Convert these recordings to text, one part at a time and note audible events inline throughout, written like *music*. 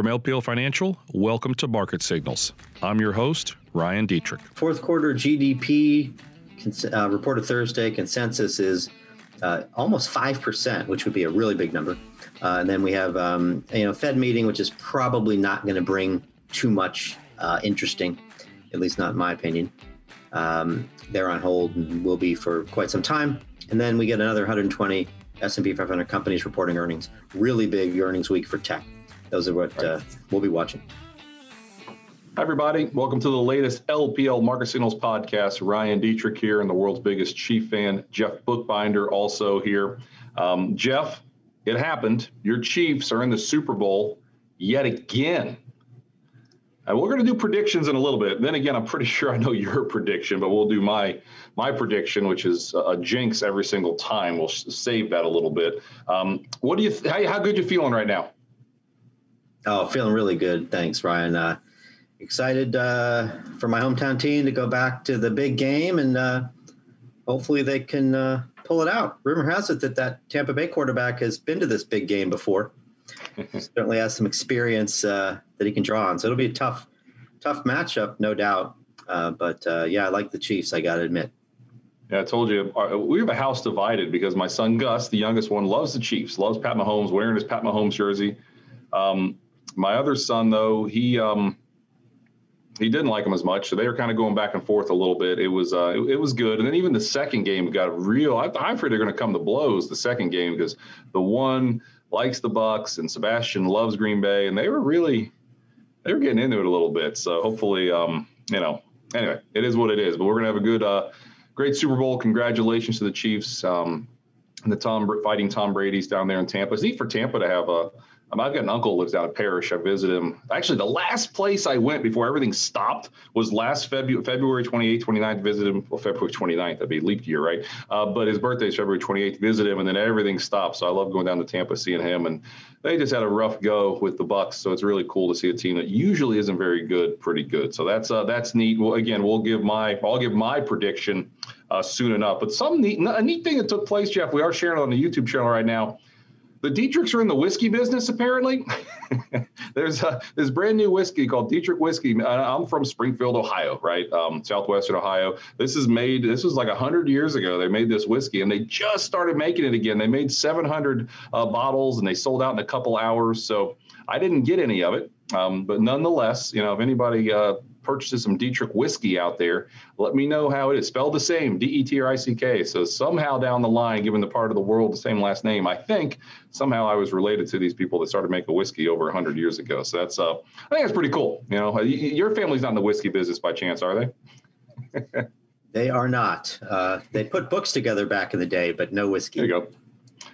From LPL Financial, welcome to Market Signals. I'm your host, Ryan Detrick. Fourth quarter GDP uh, reported Thursday consensus is uh, almost 5%, which would be a really big number. Uh, and then we have um, you know Fed meeting, which is probably not going to bring too much uh, interesting, at least not in my opinion. Um, they're on hold and will be for quite some time. And then we get another 120 S&P 500 companies reporting earnings. Really big earnings week for tech. Those are what uh, we'll be watching. Hi, everybody. Welcome to the latest LPL Market Signals podcast. Ryan Detrick here, and the world's biggest Chief fan, Jeff Buchbinder, also here. Um, Jeff, it happened. Your Chiefs are in the Super Bowl yet again. And we're going to do predictions in a little bit. Then again, I'm pretty *laughs* sure I know your prediction, but we'll do my my prediction, which is a jinx every single time. We'll save that a little bit. Um, what do you? Th- how, how good you feeling right now? Oh, feeling really good. Thanks, Ryan. Uh, excited uh, for my hometown team to go back to the big game, and uh, hopefully they can uh, pull it out. Rumor has it that that Tampa Bay quarterback has been to this big game before. *laughs* Certainly has some experience uh, that he can draw on. So it'll be a tough, tough matchup, no doubt. Uh, but uh, yeah, I like the Chiefs. I got to admit. Yeah, I told you we have a house divided because my son Gus, the youngest one, loves the Chiefs, loves Pat Mahomes, wearing his Pat Mahomes jersey. Um, my other son, though, he um, he didn't like them as much. So they were kind of going back and forth a little bit. It was uh, it, it, was good, and then even the second game got real. I, I afraid they're going to come to blows the second game because the one likes the Bucks and Sebastian loves Green Bay, and they were really they were getting into it a little bit. So hopefully, um, you know, anyway, it is what it is. But we're gonna have a good, uh, great Super Bowl. Congratulations to the Chiefs. Um, and the Tom fighting Tom Brady's down there in Tampa. It's neat for Tampa to have a um, I've got an uncle who lives down at Parrish. I visit him. Actually, the last place I went before everything stopped was last Febu- February 28th, 29th. Visited him. Well, February 29th. That'd be leap year, right? Uh, but his birthday is February 28th. Visit him, and then everything stopped. So I love going down to Tampa, seeing him. And they just had a rough go with the Bucks. So it's really cool to see a team that usually isn't very good, pretty good. So that's uh, that's neat. Well, again, we'll give my I'll give my prediction uh, soon enough. But some neat a neat thing that took place, Jeff. We are sharing on the YouTube channel right now the Detricks are in the whiskey business, apparently. *laughs* there's a, this brand new whiskey called Detrick Whiskey. I'm from Springfield, Ohio, right? Um, southwestern Ohio. This is made, this was like 100 years ago. They made this whiskey and they just started making it again. They made 700 uh, bottles and they sold out in a couple hours. So I didn't get any of it. Um, but nonetheless, you know, if anybody uh, purchases some Detrick whiskey out there, let me know how it is. Spelled the same, D E T R I C K. So somehow down the line, given the part of the world the same last name, I think somehow I was related to these people that started making whiskey over 100 years ago. So that's, uh, I think that's pretty cool. You know, your family's not in the whiskey business by chance, are they? *laughs* they are not. Uh, they put books together back in the day, but no whiskey. There you go.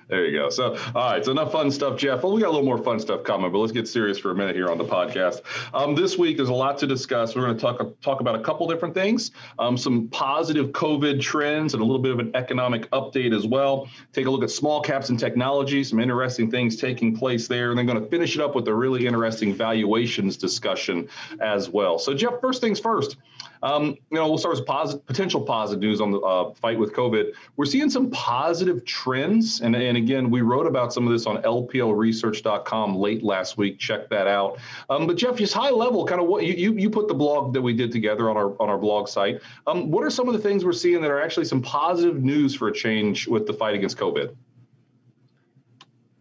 There you go. So, all right. So, enough fun stuff, Jeff. Well, we got a little more fun stuff coming, but let's get serious for a minute here on the podcast. Um, this week, there's a lot to discuss. We're going to talk talk about a couple different things, um, some positive COVID trends, and a little bit of an economic update as well. Take a look at small caps and technology, some interesting things taking place there, and then going to finish it up with a really interesting valuations discussion as well. So, Jeff, first things first. Um, you know, we'll start with positive, potential positive news on the uh, fight with COVID. We're seeing some positive trends, and, and again, we wrote about some of this on lplresearch.com late last week. Check that out. Um, but Jeff, just high level, kind of what you, you, you put the blog that we did together on our on our blog site. Um, what are some of the things we're seeing that are actually some positive news for a change with the fight against COVID?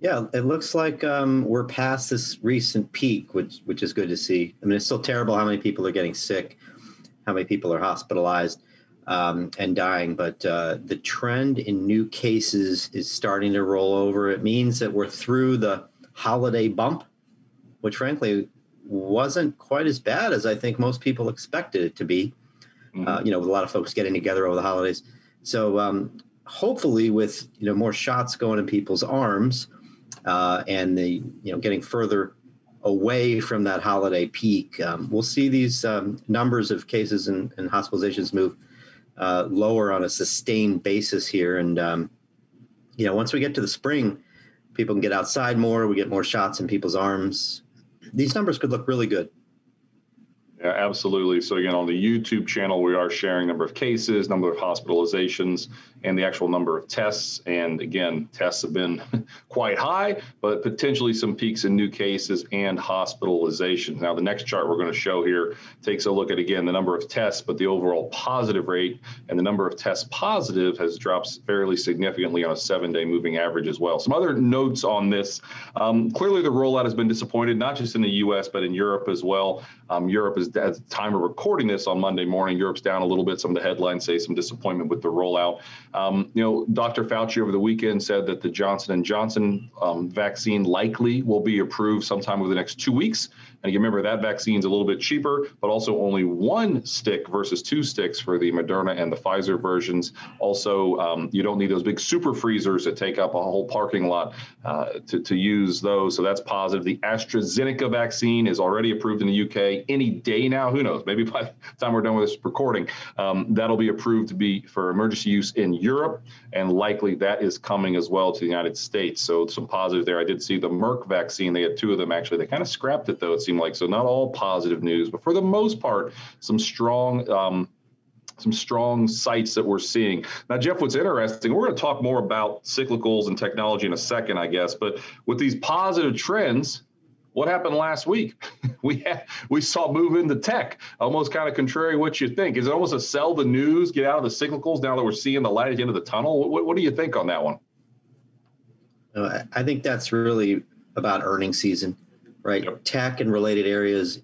Yeah, it looks like um, we're past this recent peak, which which is good to see. I mean, it's still terrible how many people are getting sick how many people are hospitalized um, and dying, but uh, the trend in new cases is starting to roll over. It means that we're through the holiday bump, which frankly wasn't quite as bad as I think most people expected it to be. Mm-hmm. Uh, you know, with a lot of folks getting together over the holidays. So um, hopefully, with you know more shots going in people's arms, uh, and the you know getting further away from that holiday peak. Um, we'll see these um, numbers of cases and, and hospitalizations move uh, lower on a sustained basis here. And, um, you know, once we get to the spring, people can get outside more, we get more shots in people's arms. These numbers could look really good. Yeah, absolutely. So again, on the YouTube channel, we are sharing number of cases, number of hospitalizations, and the actual number of tests. And again, tests have been *laughs* quite high, but potentially some peaks in new cases and hospitalizations. Now, the next chart we're going to show here takes a look at again the number of tests, but the overall positive rate and the number of tests positive has dropped fairly significantly on a seven-day moving average as well. Some other notes on this: um, clearly the rollout has been disappointed, not just in the U.S. but in Europe as well. Um, Europe is at the time of recording this on Monday morning, Europe's down a little bit. Some of the headlines say some disappointment with the rollout. Um, you know, Dr. Fauci over the weekend said that the Johnson and Johnson um, vaccine likely will be approved sometime over the next two weeks. And you remember that vaccine is a little bit cheaper, but also only one stick versus two sticks for the Moderna and the Pfizer versions. Also, um, you don't need those big super freezers that take up a whole parking lot uh, to, to use those. So that's positive. The AstraZeneca vaccine is already approved in the UK. Any day now, who knows? Maybe *laughs* by the time we're done with this recording, um, that'll be approved to be for emergency use in Europe, and likely that is coming as well to the United States. So some positive there. I did see the Merck vaccine. They had two of them actually. They kind of scrapped it though. It seemed like. So not all positive news, but for the most part, some strong. Um, some strong sites that we're seeing. Now, Jeff, what's interesting, we're going to talk more about cyclicals and technology in a second, I guess, but with these positive trends, what happened last week? *laughs* we had, we saw move into tech, almost kind of contrary what you think. Is it almost a sell the news, get out of the cyclicals now that we're seeing the light at the end of the tunnel? What, what do you think on that one? Uh, I think that's really about earnings season right? Yep. Tech and related areas,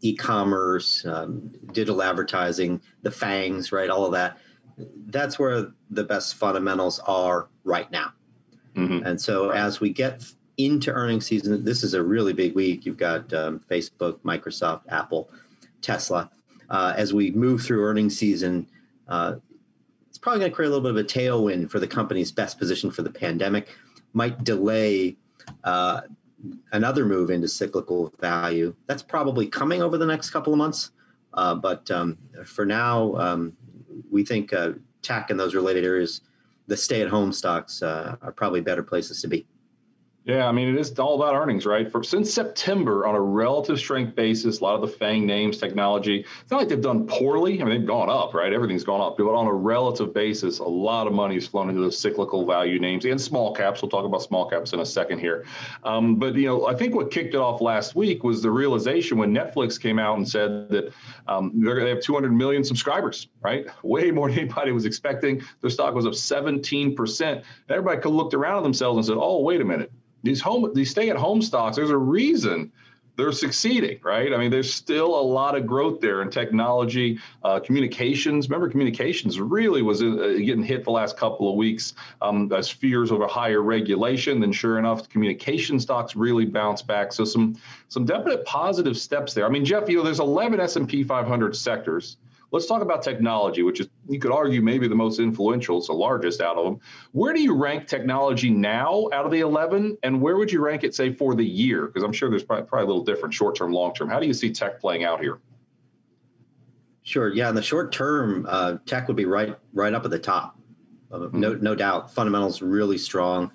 e-commerce, um, digital advertising, the FANGs, right? All of that. That's where the best fundamentals are right now. Mm-hmm. And so as we get into earnings season, this is a really big week. You've got um, Facebook, Microsoft, Apple, Tesla. Uh, as we move through earnings season, uh, it's probably going to create a little bit of a tailwind for the companies best positioned for the pandemic. Might delay uh, another move into cyclical value. That's probably coming over the next couple of months. Uh, but um, for now, um, we think uh, tech and those related areas, the stay at home stocks uh, are probably better places to be. Yeah, I mean, it is all about earnings, right? For since September, on a relative strength basis, a lot of the FANG names, technology, it's not like they've done poorly. I mean, they've gone up, right? Everything's gone up. But on a relative basis, a lot of money has flown into those cyclical value names and small caps. We'll talk about small caps in a second here. Um, but, you know, I think what kicked it off last week was the realization when Netflix came out and said that um, they have 200 million subscribers, right? Way more than anybody was expecting. Their stock was up 17%. Everybody looked around at themselves and said, oh, wait a minute these home these stay at home stocks there's a reason they're succeeding right? I mean there's still a lot of growth there in technology uh, communications. Remember communications really was uh, getting hit the last couple of weeks um, as fears over higher regulation. Then sure enough the communication stocks really bounced back. So some some definite positive steps there. I mean jeff you know there's 11 s&p 500 sectors Let's talk about technology, which is, you could argue, maybe the most influential. It's the largest out of them. Where do you rank technology now out of the 11? And where would you rank it, say, for the year? Because I'm sure there's probably, probably a little different short term, long term. How do you see tech playing out here? Sure. Yeah. In the short term, uh, tech would be right right up at the top. Uh, mm-hmm. No, no doubt. Fundamentals really strong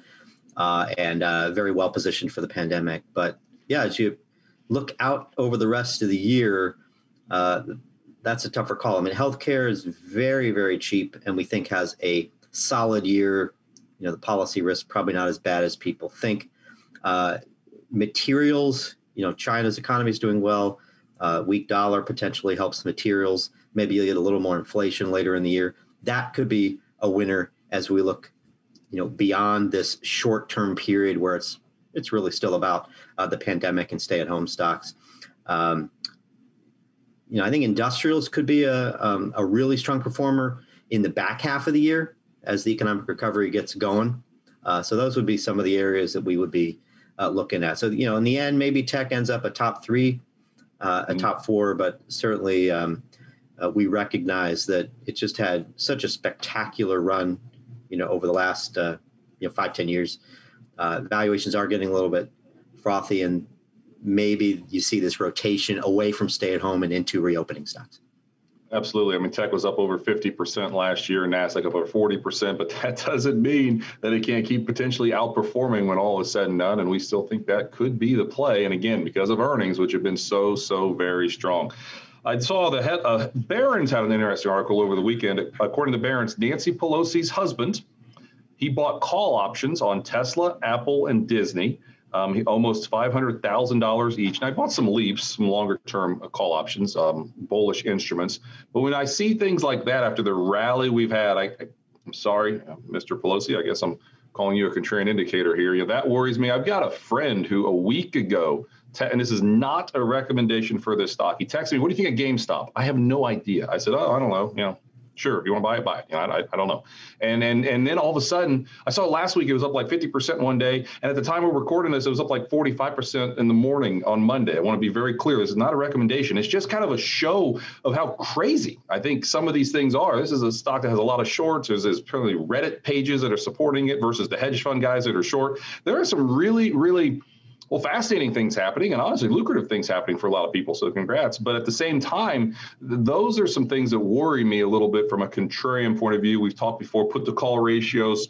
uh, and uh, very well positioned for the pandemic. But yeah, as you look out over the rest of the year, uh, that's a tougher call. I mean, healthcare is very, very cheap, and we think has a solid year. You know, the policy risk probably not as bad as people think. Uh, materials, you know, China's economy is doing well. Uh, weak dollar potentially helps materials. Maybe you'll get a little more inflation later in the year. That could be a winner as we look, you know, beyond this short-term period where it's it's really still about uh, the pandemic and stay-at-home stocks. Um, you know, I think industrials could be a, um, a really strong performer in the back half of the year as the economic recovery gets going. Uh, so those would be some of the areas that we would be uh, looking at. So, you know, in the end, maybe tech ends up a top three, uh, a mm-hmm. top four, but certainly um, uh, we recognize that it just had such a spectacular run, you know, over the last, uh, you know, five ten years. Uh, valuations are getting a little bit frothy and maybe you see this rotation away from stay at home and into reopening stocks. Absolutely. I mean, tech was up over 50% last year, NASDAQ up over 40%, but that *laughs* doesn't mean that it can't keep potentially outperforming when all is said and done. And we still think that could be the play. And again, because of earnings, which have been so, so very strong. I saw the head, uh, Barron's had an interesting article over the weekend. According to Barron's, Nancy Pelosi's husband, he bought call options on Tesla, Apple, and Disney. Um, he, almost five hundred thousand dollars each, and I bought some leaps, some longer-term call options, um, bullish instruments. But when I see things like that after the rally we've had, I, I'm sorry, Mr. Pelosi. I guess I'm calling you a contrarian indicator here. You know, that worries me. I've got a friend who a week ago, te- and this is not a recommendation for this stock. He texted me, "What do you think of GameStop?" I have no idea. I said, "Oh, I don't know." You know, Sure, if you want to buy it, buy it. You know, I, I don't know. And and and then all of a sudden, I saw last week it was up like 50% one day, and at the time we're recording this, it was up like 45% in the morning on Monday. I want to be very clear. This is not a recommendation. It's just kind of a show of how crazy I think some of these things are. This is a stock that has a lot of shorts. There's, there's Reddit pages that are supporting it versus the hedge fund guys that are short. There are some really really well, fascinating things happening and honestly lucrative things happening for a lot of people. So congrats. But at the same time, those are some things that worry me a little bit from a contrarian point of view. We've talked before, put the call ratios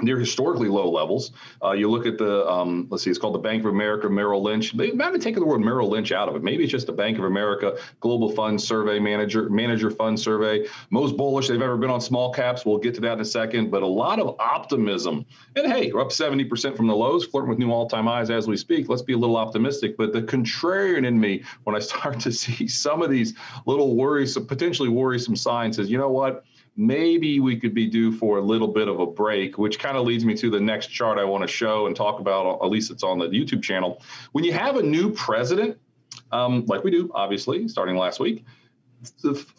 near historically low levels. Uh, you look at the, um, let's see, it's called the Bank of America Merrill Lynch. They might have the word Merrill Lynch out of it. Maybe it's just the Bank of America Global Fund Survey Manager, Manager Fund Survey. Most bullish they've ever been on small caps. We'll get to that in a second, but a lot of optimism. And hey, we're up 70% from the lows, flirting with new all time highs as we speak. Let's be a little optimistic. But the contrarian in me, when I *laughs* start to see some of these little worrisome, potentially worrisome signs, says, you know what? Maybe we could be due for a little bit of a break, which kind of leads me to the next chart I want to show and talk about. At least it's on the YouTube channel. When you have a new president, um, like we do, obviously, starting last week,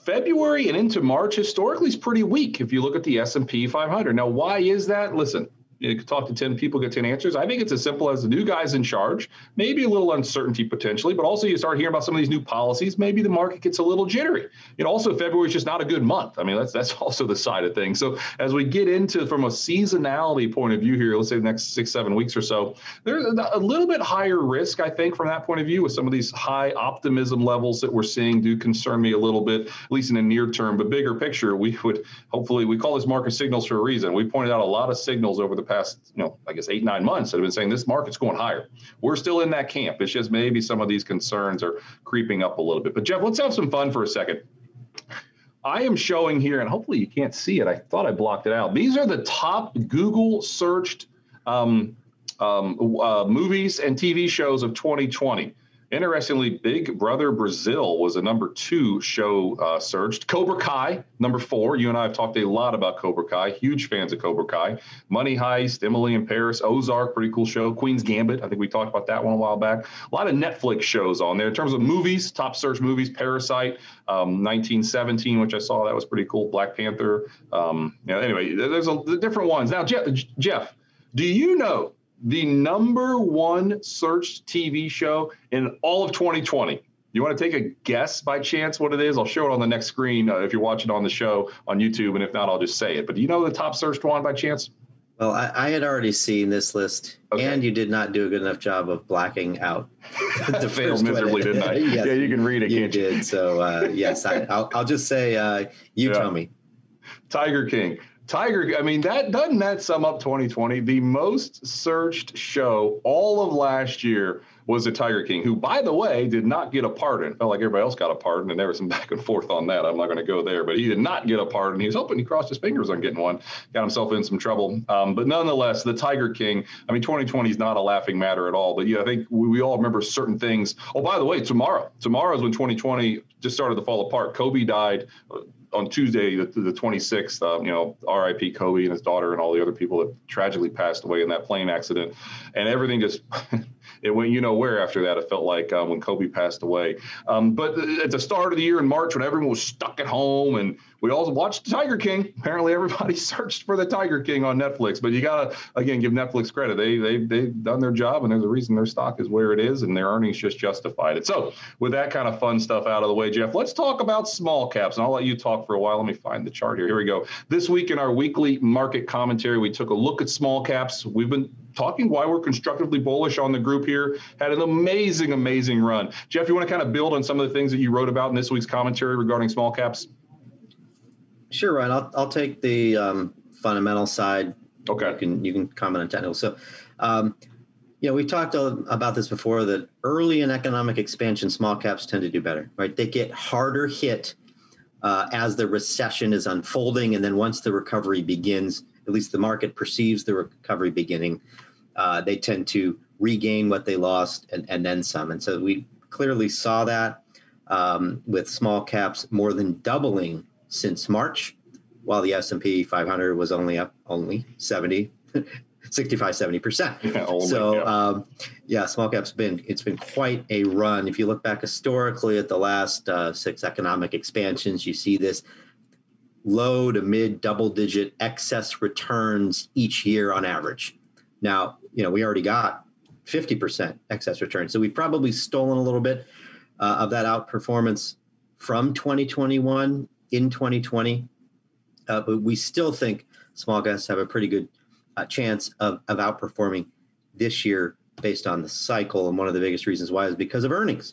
February and into March historically is pretty weak if you look at the S&P 500. Now, why is that? Listen, you could talk to 10 people, get 10 answers. I think it's as simple as the new guy's in charge, maybe a little uncertainty potentially, but also you start hearing about some of these new policies. Maybe the market gets a little jittery. You know, also February is just not a good month. I mean, that's that's *laughs* also the side of things. So as we get into from a seasonality point of view here, let's say the next six, seven weeks or so, there's a little bit higher risk, I think, from that point of view with some of these high optimism levels that we're seeing do concern me a little bit, at least in the near term. But bigger picture, we would hopefully we call this market signals for a reason. We pointed out a lot of signals over the past, you know, I guess eight, nine months that have been saying this market's going higher. We're still in that camp. It's just maybe some of these concerns are creeping up a little bit. But Jeff, let's have some fun for a second. I am showing here, and hopefully you can't see it. I thought I blocked it out. These are the top Google searched um, um, uh, movies and TV shows of 2020. Interestingly, Big Brother Brazil was a number two show uh, searched. Cobra Kai, number four. You and I have talked a lot about Cobra Kai. Huge fans of Cobra Kai. Money Heist, Emily in Paris, Ozark, pretty cool show. Queen's Gambit, I think we talked about that one a while back. A lot of Netflix shows on there. In terms of movies, top search movies, Parasite, um, 1917, which I saw, that was pretty cool. Black Panther. Um, you know, anyway, there's a, different ones. Now, Jeff, Jeff, do you know the number one searched TV show in all of 2020. You want to take a guess by chance what it is? I'll show it on the next screen uh, if you're watching on the show on YouTube, and if not, I'll just say it. But do you know the top searched one by chance? Well, I, I had already seen this list, okay. and you did not do a good enough job of blacking out *laughs* the failed miserably, didn't I? *laughs* yes, yeah, you can read it, you did. You? So uh, yes, I, will just say uh, you yeah. tell me. Tiger King. Tiger, I mean, that doesn't that sum up 2020? The most searched show all of last year was the Tiger King, who, by the way, did not get a pardon. Felt like everybody else got a pardon, and there was some *laughs* back and forth on that. I'm not going to go there, but he did not get a pardon. He was hoping he crossed his fingers on getting one, got himself in some trouble. Um, but nonetheless, the Tiger King, I mean, 2020 is not a laughing matter at all. But yeah, I think we, we all remember certain things. Oh, by the way, tomorrow, tomorrow is when 2020 just started to fall apart. Kobe died on Tuesday, the, the 26th, um, you know, R.I.P. Kobe and his daughter and all the other people that tragically passed away in that plane accident, and everything just *laughs* it went you know where after that. It felt like um, when Kobe passed away. Um, but at the start of the year in March, when everyone was stuck at home and we all watched Tiger King. Apparently, everybody *laughs* searched for the Tiger King on Netflix. But you gotta again give Netflix credit. They they they've done their job, and there's a reason their stock is where it is, and their earnings just justified it. So with that kind of fun stuff out of the way, Jeff, let's talk about small caps, and I'll let you talk for a while. Let me find the chart here. Here we go. This week in our weekly market commentary, we took a look at small caps. We've been talking why we're constructively bullish on the group here. Had an amazing, amazing run. Jeff, you want to kind of build on some of the things that you wrote about in this week's commentary regarding small caps? Sure, Ryan. I'll I'll take the um, fundamental side. Okay. You can you can comment on technical. So, um, you know, we've talked about this before that early in economic expansion, small caps tend to do better, right? They get harder hit uh, as the recession is unfolding. And then once the recovery begins, at least the market perceives the recovery beginning, uh, they tend to regain what they lost and, and then some. And so we clearly saw that um, with small caps more than doubling since March, while the S&P 500 was only up only 70 *laughs* 65 70 percent *laughs* yeah, so yeah. Um, yeah small caps been it's been quite a run if you look back historically at the last uh, six economic expansions you see this low to mid double digit excess returns each year on average now you know we already got 50% excess returns so we've probably stolen a little bit uh, of that outperformance from 2021 in 2020 uh, but we still think small caps have a pretty good a chance of, of outperforming this year based on the cycle. And one of the biggest reasons why is because of earnings.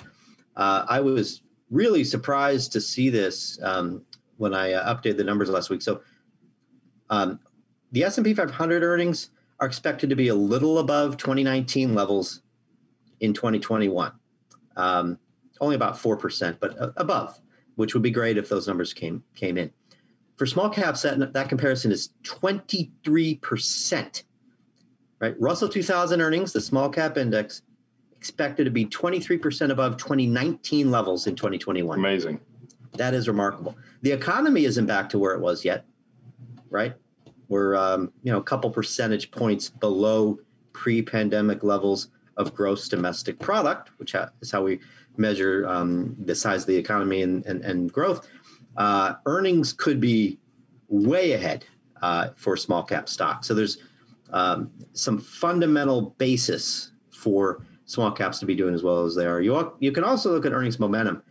Uh, I was really surprised to see this um, when I uh, updated the numbers last week. So um, the S&P 500 earnings are expected to be a little above 2019 levels in 2021. Um, only about 4%, but uh, above, which would be great if those numbers came came in. For small caps, that, that comparison is 23%. Right? Russell 2000 earnings, the small cap index, expected to be 23% above 2019 levels in 2021. Amazing. That is remarkable. The economy isn't back to where it was yet, right? We're um, you know a couple percentage points below pre-pandemic levels of gross domestic product, which is how we measure um, the size of the economy and, and, and growth uh, earnings could be way ahead uh, for small cap stocks. So there's um, some fundamental basis for small caps to be doing as well as they are. You, you can also look at earnings momentum.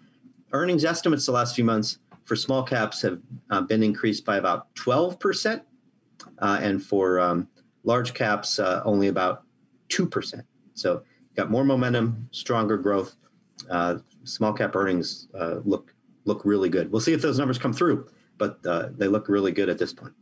Earnings estimates the last few months for small caps have uh, been increased by about 12%, uh, and for um, large caps, uh, only about 2%. So got more momentum, stronger growth. Uh, small cap earnings uh, look look really good. We'll see if those numbers come through, but uh, they look really good at this point.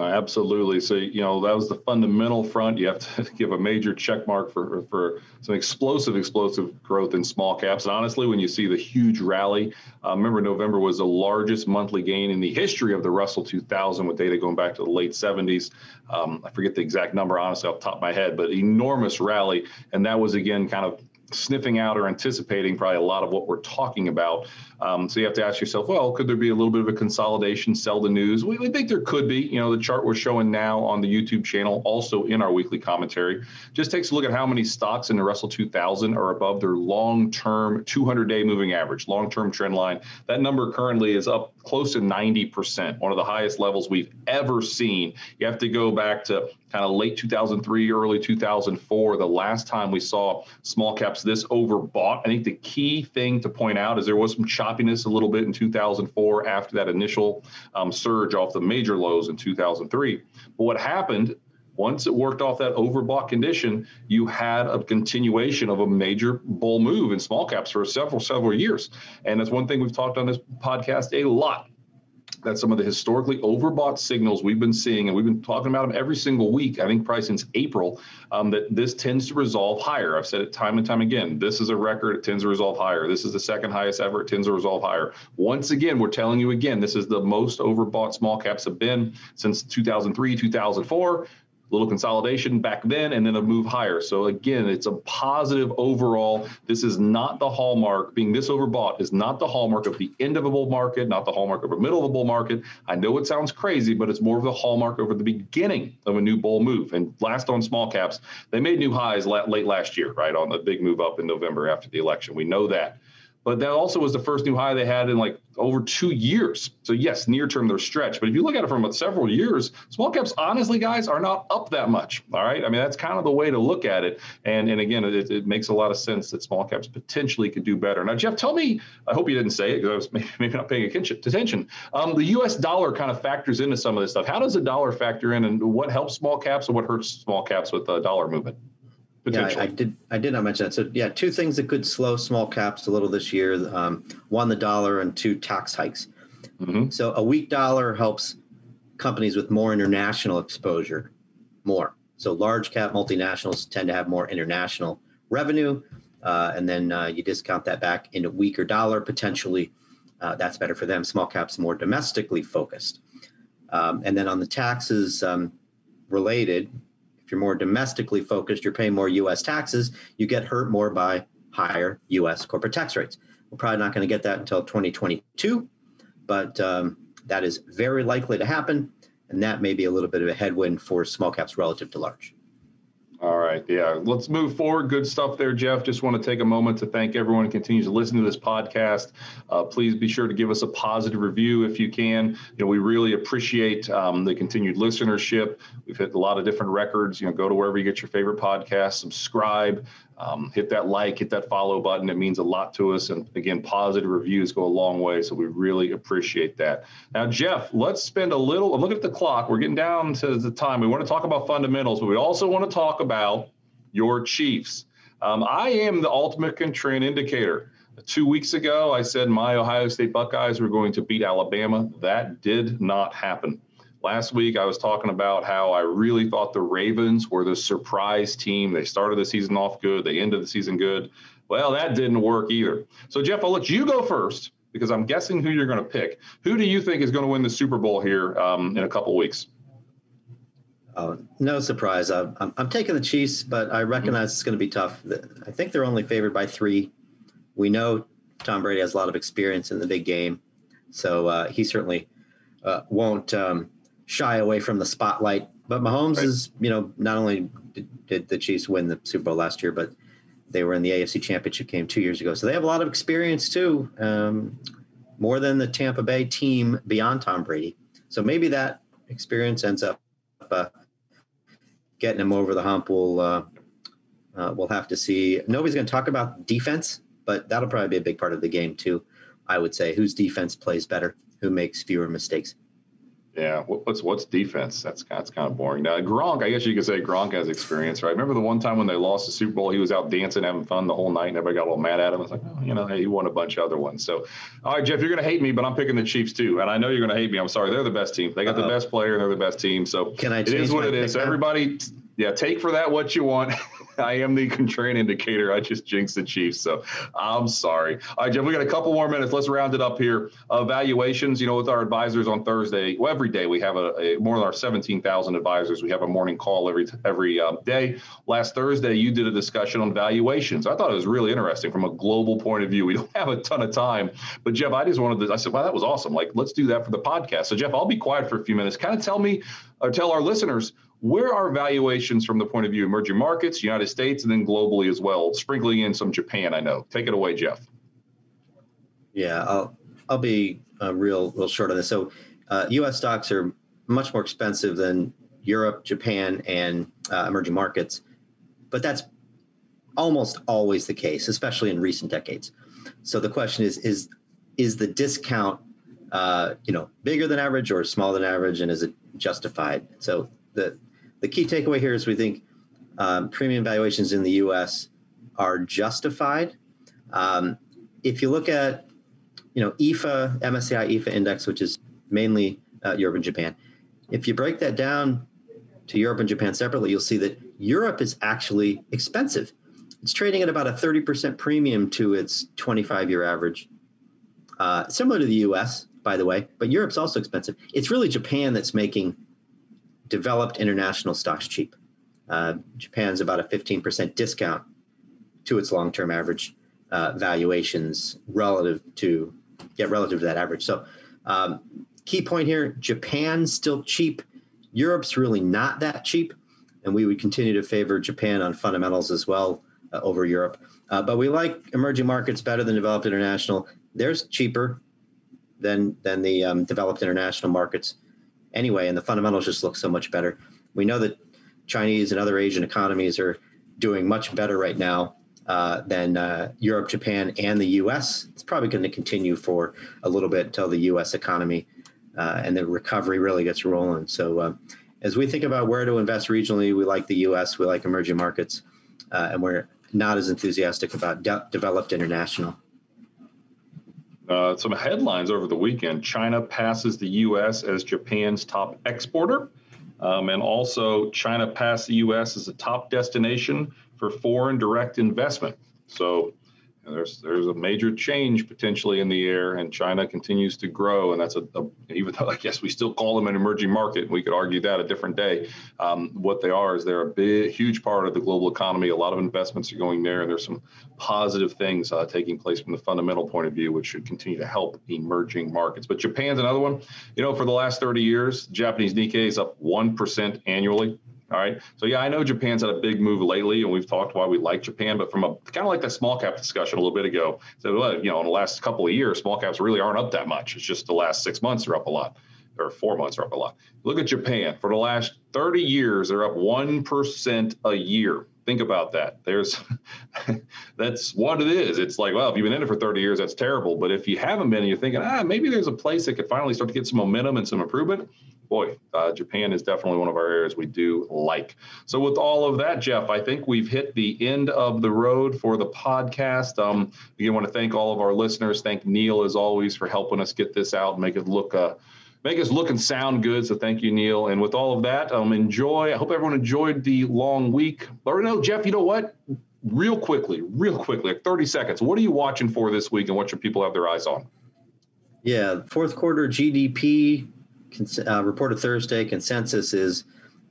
Uh, absolutely. So you know that was the fundamental front. You have to *laughs* give a major check mark for for some explosive, explosive growth in small caps. And honestly, when you see the huge rally, uh, remember November was the largest monthly gain in the history of the Russell 2000, with data going back to the late 70s. Um, I forget the exact number, honestly, off top of my head, but enormous rally, and that was again kind of sniffing out or anticipating probably a lot of what we're talking about. Um, so you have to ask yourself, well, could there be a little bit of a consolidation, sell the news? We, we, think there could be. You know, the chart we're showing now on the YouTube channel, also in our weekly commentary, just takes a look at how many stocks in the Russell 2000 are above their long-term 200-day moving average, long-term trend line. That number currently is up close to 90%, one of the highest levels we've ever seen. You have to go back to kind of late 2003, early 2004, the last time we saw small caps this overbought. I think the key thing to point out is there was some choppiness a little bit in 2004 after that initial um, surge off the major lows in 2003. But what happened once it worked off that overbought condition, you had a continuation of a major bull move in small caps for several, several years. And that's one thing we've talked on this podcast a lot that some of the historically overbought signals we've been seeing, and we've been talking about them every single week, I think probably since April, um, that this tends to resolve higher. I've said it time and time again. This is a record, it tends to resolve higher. This is the second highest ever, it tends to resolve higher. Once again, we're telling you again, this is the most overbought small caps have been since 2003, 2004 little consolidation back then and then a move higher. So again, it's a positive overall. This is not the hallmark. Being this overbought is not the hallmark of the end of a bull market, not the hallmark of a middle of a bull market. I know it sounds crazy, but it's more of the hallmark over the beginning of a new bull move. And last on small caps, they made new highs late last year, right on the big move up in November after the election. We know that. But that also was the first new high they had in like over two years. So yes, near term they're stretched. But if you look at it from several years, small caps, honestly, guys, are not up that much. All right. I mean, that's kind of the way to look at it. And and again, it, it makes a lot of sense that small caps potentially could do better. Now, Jeff, tell me. I hope you didn't say it because I was *laughs* maybe, not paying attention. Um, the U.S. dollar kind of factors into some of this stuff. How does the dollar factor in, and what helps small caps and what hurts small caps with the dollar movement? Yeah, I, I, did. I did not mention that. So, yeah, two things that could slow small caps a little this year: um, one, the dollar, and two, tax hikes. Mm-hmm. So, a weak dollar helps companies with more international exposure more. So large cap multinationals tend to have more international revenue, uh, and then uh, you discount that back into weaker dollar potentially. Uh, that's better for them. Small caps more domestically focused. Um, and then on the taxes um, related, if you're more domestically focused, you're paying more U.S. taxes. You get hurt more by higher U.S. corporate tax rates. We're probably not going to get that until 2022, but um, that is very likely to happen, and that may be a little bit of a headwind for small caps relative to large. All right. Yeah. Let's move forward. Good stuff there, Jeff. Just want to take a moment to thank everyone who continues to listen to this podcast. Uh, please be sure to give us a positive review if you can. You know, we really appreciate um, the continued listenership. We've hit a lot of different records. You know, go to wherever you get your favorite podcast, subscribe, um, hit that like, hit that follow button. It means a lot to us. And again, positive reviews go a long way. So we really appreciate that. Now, Jeff, let's spend a little, look at the clock. We're getting down to the time. We want to talk about fundamentals, but we also want to talk about your Chiefs. Um, I am the ultimate contrarian indicator. Two weeks ago, I said my Ohio State Buckeyes were going to beat Alabama. That did not happen. Last week, I was talking about how I really thought the Ravens were the surprise team. They started the season off good, they ended the season good. Well, that didn't work either. So, Jeff, I'll let you go first because I'm guessing who you're going to pick. Who do you think is going to win the Super Bowl here um, in a couple weeks? Oh, no surprise. I'm, I'm, taking the Chiefs, but I recognize it's going to be tough. I think they're only favored by three. We know Tom Brady has a lot of experience in the big game, so uh, he certainly uh, won't um, shy away from the spotlight. But Mahomes right. is, you know, not only did, did, the Chiefs win the Super Bowl last year, but they were in the AFC Championship game two years ago. So they have a lot of experience too, um, more than the Tampa Bay team beyond Tom Brady. So maybe that experience ends up uh, getting him over the hump. We'll uh, uh, we'll have to see. Nobody's going to talk about defense, but that'll probably be a big part of the game too. I would say whose defense plays better, who makes fewer mistakes. Yeah, what's what's defense? That's that's kind of boring. Now Gronk, I guess you could say Gronk has experience, right? Remember the one time when they lost the Super Bowl, he was out dancing, having fun the whole night, and everybody got a little mad at him. It's like, oh, you know, hey, he won a bunch of other ones. So, all right, Jeff, you're going to hate me, but I'm picking the Chiefs too, and I know you're going to hate me. I'm sorry, they're the best team. They got Uh-oh. the uh-huh. best player, and they're the best team. So, can I? It is what it is. So everybody, yeah, take for that what you want. *laughs* I am the contrarian indicator. I just jinxed the Chiefs, so I'm sorry. All right, Jeff, we got a couple more minutes. Let's round it up here. Evaluations, you know, with our advisors on Thursday, well, every day we have a, a more than our 17,000 advisors. We have a morning call every every um, day. Last Thursday, you did a discussion on valuations. I thought it was really interesting from a global point of view. We don't *laughs* have a ton of time, but Jeff, I just wanted to. I said, wow, that was awesome. Like, let's do that for the podcast. So, Jeff, I'll be quiet for a few minutes. Kind of tell me or tell our listeners where are valuations from the point of view of emerging markets, United States, and then globally as well, sprinkling in some Japan? I know. Take it away, Jeff. Yeah, I'll I'll be uh, real real short on this. So, uh, U.S. stocks are much more expensive than Europe, Japan, and uh, emerging markets, but that's almost always the case, especially in recent decades. So the question is is is the discount uh, you know bigger than average or smaller than average, and is it justified? So the the key takeaway here is we think um, premium valuations in the U.S. are justified. Um, if you look at, you know, EAFE, MSCI EAFE index, which is mainly uh, Europe and Japan, if you break that down to Europe and Japan separately, you'll see that Europe is actually expensive. It's trading at about a 30% premium to its 25 year average. Uh, similar to the US, by the way, but Europe's also expensive. It's really Japan that's making developed international stocks cheap. Uh, Japan's about a 15% discount to its long-term average uh, valuations relative to yeah, relative to that average. So, um, key point here: Japan's still cheap. Europe's really not that cheap, and we would continue to favor Japan on fundamentals as well uh, over Europe. Uh, but we like emerging markets better than developed international. There's cheaper than than the um, developed international markets anyway, and the fundamentals just look so much better. We know that Chinese and other Asian economies are doing much better right now uh, than uh, Europe, Japan, and the U.S. It's probably going to continue for a little bit until the U.S. economy uh, and the recovery really gets rolling. So, uh, as we think about where to invest regionally, we like the U.S., we like emerging markets, uh, and we're not as enthusiastic about de- developed international. Uh, some headlines over the weekend China passes the U.S. as Japan's top exporter. Um, and also, China passed the U.S. as a top destination for foreign direct investment. So there's there's a major change potentially in the air, and China continues to grow, and that's a, a even though *laughs* I guess we still call them an emerging market, we could argue that a different day. Um, what they are is they're a big, huge part of the global economy. A lot of investments are going there, and there's some positive things uh, taking place from the fundamental point of view, which should continue to help emerging markets. But Japan's another one. You know, for the last 30 years, Japanese Nikkei is up one percent annually. All right. So yeah, I know Japan's had a big move lately, and we've talked why we like Japan, but from a kind of like that small cap discussion a little bit ago. So well, you know, in the last couple of years, small caps really aren't up that much. It's just the last six months are up a lot, or four months are up a lot. Look at Japan. For the last 30 years, they're up one percent a year. Think about that. There's *laughs* that's what it is. It's like, well, if you've been in it for 30 years, that's terrible. But if you haven't been, and you're thinking, ah, maybe there's a place that could finally start to get some momentum and some improvement boy, uh, Japan is definitely one of our areas we do like. So, with all of that, Jeff, I think we've hit the end of the road for the podcast. Um, again, want to thank all of our listeners. Thank Neil, as always, for helping us get this out and make it look. Uh, make us look and sound good. So thank you, Neil. And with all of that, um, enjoy. I hope everyone enjoyed the long week. Or no, Jeff, you know what? Real quickly, real quickly, like 30 seconds. What are you watching for this week and what should people have their eyes on? Yeah, fourth quarter GDP uh, reported Thursday consensus is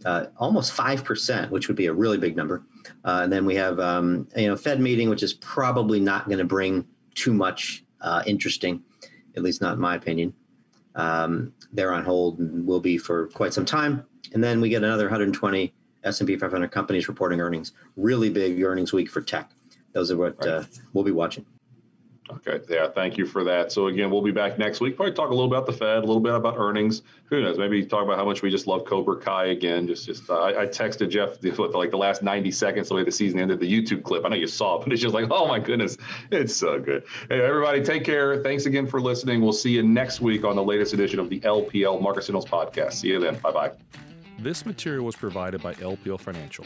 uh, almost five percent, which would be a really big number. Uh, and then we have um, you know Fed meeting, which is probably not going to bring too much uh, interesting, at least not in my opinion. Um, they're on hold and will be for quite some time. And then we get another 120 S&P 500 companies reporting earnings. Really big earnings week for tech. Those are what right. Uh, we'll be watching. Okay. Yeah. Thank you for that. So again, we'll be back next week. Probably talk a little about the Fed, a little bit about earnings. Who knows? Maybe talk about how much we just love Cobra Kai again. Just, just. Uh, I, I, texted Jeff with like the last 90 seconds the way the season ended. The YouTube clip. I know you saw it, but it's just like, oh my goodness, it's so good. Hey, everybody, take care. Thanks again for listening. We'll see you next week on the latest edition of the LPL Market Signals podcast. See you then. Bye bye. This material was provided by LPL Financial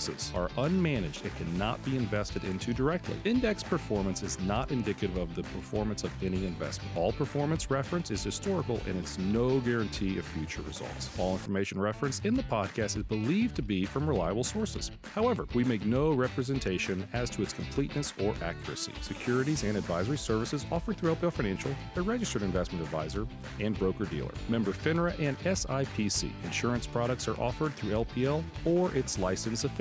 indexes are unmanaged and cannot be invested into directly. Index performance is not indicative of the performance of any investment. All performance reference is historical and it's no guarantee of future results. All information referenced in the podcast is believed to be from reliable sources. However, we make no representation as to its completeness or accuracy. Securities and advisory services offered through LPL Financial, a registered investment advisor and broker dealer. Member FINRA and SIPC. Insurance products are offered through LPL or its licensed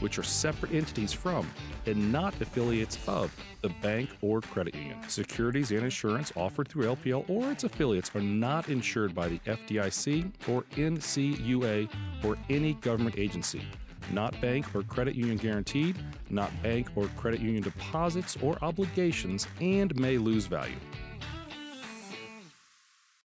which are separate entities from and not affiliates of the bank or credit union. Securities and insurance offered through LPL or its affiliates are not insured by the FDIC or NCUA or any government agency. Not bank or credit union guaranteed, not bank or credit union deposits or obligations, and may lose value.